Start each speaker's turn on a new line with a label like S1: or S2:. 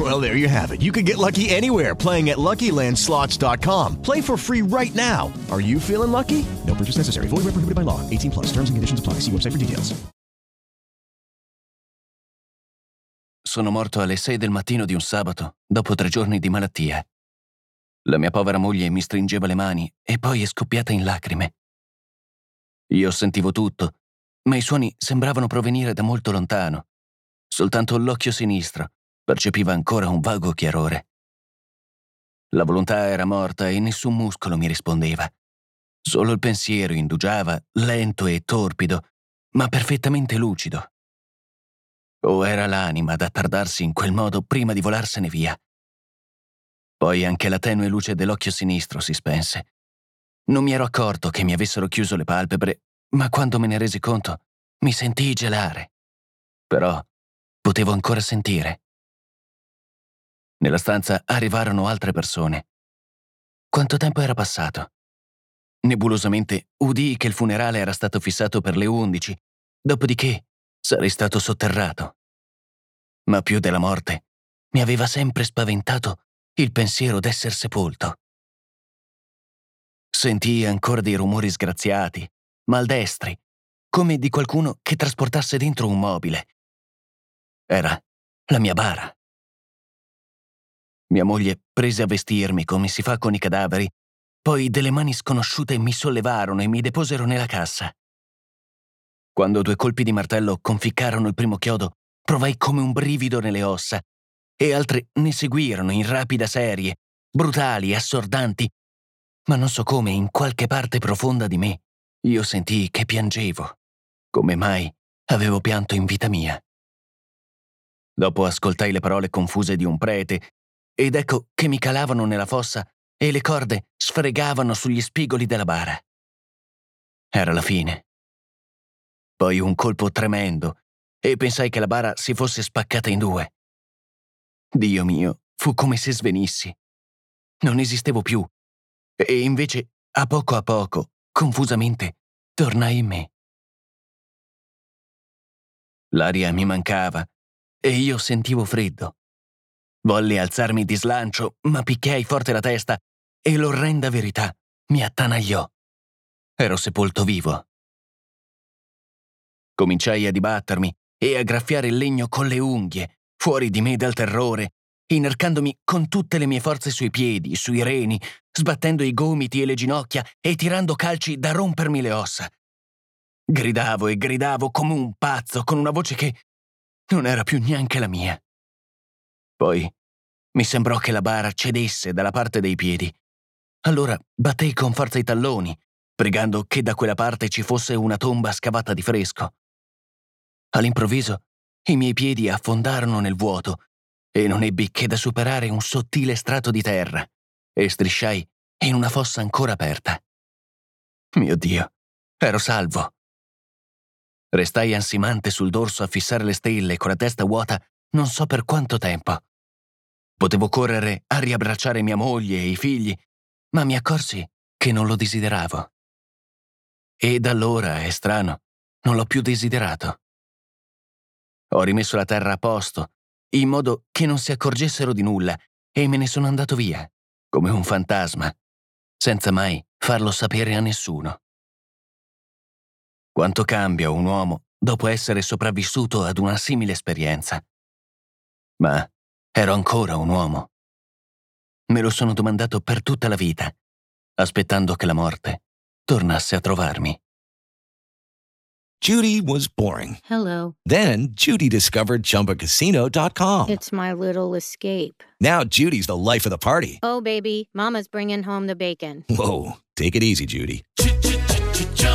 S1: Well, there you have it. You can get lucky anywhere playing at LuckyLandSlots.com. Play for free right now. Are you feeling lucky? No purchase necessary. Void where prohibited by law. 18 plus. Terms and conditions apply. See website for details.
S2: Sono morto alle 6 del mattino di un sabato, dopo tre giorni di malattia. La mia povera moglie mi stringeva le mani e poi è scoppiata in lacrime. Io sentivo tutto, ma i suoni sembravano provenire da molto lontano. Soltanto l'occhio sinistro percepiva ancora un vago chiarore. La volontà era morta e nessun muscolo mi rispondeva. Solo il pensiero indugiava, lento e torpido, ma perfettamente lucido. O era l'anima ad attardarsi in quel modo prima di volarsene via? Poi anche la tenue luce dell'occhio sinistro si spense. Non mi ero accorto che mi avessero chiuso le palpebre, ma quando me ne resi conto mi sentii gelare. Però potevo ancora sentire. Nella stanza arrivarono altre persone. Quanto tempo era passato? Nebulosamente udii che il funerale era stato fissato per le undici, dopodiché sarei stato sotterrato. Ma più della morte, mi aveva sempre spaventato il pensiero d'esser sepolto. Sentii ancora dei rumori sgraziati, maldestri, come di qualcuno che trasportasse dentro un mobile. Era la mia bara. Mia moglie prese a vestirmi come si fa con i cadaveri, poi delle mani sconosciute mi sollevarono e mi deposero nella cassa. Quando due colpi di martello conficcarono il primo chiodo, provai come un brivido nelle ossa, e altri ne seguirono in rapida serie, brutali, assordanti, ma non so come in qualche parte profonda di me io sentii che piangevo, come mai avevo pianto in vita mia. Dopo ascoltai le parole confuse di un prete, ed ecco che mi calavano nella fossa e le corde sfregavano sugli spigoli della bara. Era la fine. Poi un colpo tremendo, e pensai che la bara si fosse spaccata in due. Dio mio, fu come se svenissi. Non esistevo più, e invece, a poco a poco, confusamente, tornai in me. L'aria mi mancava, e io sentivo freddo. Volli alzarmi di slancio, ma picchiai forte la testa e l'orrenda verità mi attanagliò. Ero sepolto vivo. Cominciai a dibattermi e a graffiare il legno con le unghie, fuori di me dal terrore, inercandomi con tutte le mie forze sui piedi, sui reni, sbattendo i gomiti e le ginocchia e tirando calci da rompermi le ossa. Gridavo e gridavo come un pazzo, con una voce che non era più neanche la mia. Poi mi sembrò che la bara cedesse dalla parte dei piedi. Allora battei con forza i talloni, pregando che da quella parte ci fosse una tomba scavata di fresco. All'improvviso i miei piedi affondarono nel vuoto e non ebbi che da superare un sottile strato di terra e strisciai in una fossa ancora aperta. Mio Dio, ero salvo. Restai ansimante sul dorso a fissare le stelle con la testa vuota non so per quanto tempo. Potevo correre a riabbracciare mia moglie e i figli, ma mi accorsi che non lo desideravo. E da allora, è strano, non l'ho più desiderato. Ho rimesso la terra a posto, in modo che non si accorgessero di nulla, e me ne sono andato via, come un fantasma, senza mai farlo sapere a nessuno. Quanto cambia un uomo dopo essere sopravvissuto ad una simile esperienza. Ma ero ancora un uomo. Me lo sono domandato per tutta la vita, aspettando che la morte tornasse a trovarmi.
S3: Judy was boring.
S4: Hello.
S3: Then Judy discovered ChumbaCasino.com.
S4: It's my little escape.
S3: Now Judy's the life of the party.
S4: Oh, baby, Mama's bringing home the bacon.
S3: Whoa, take it easy, Judy.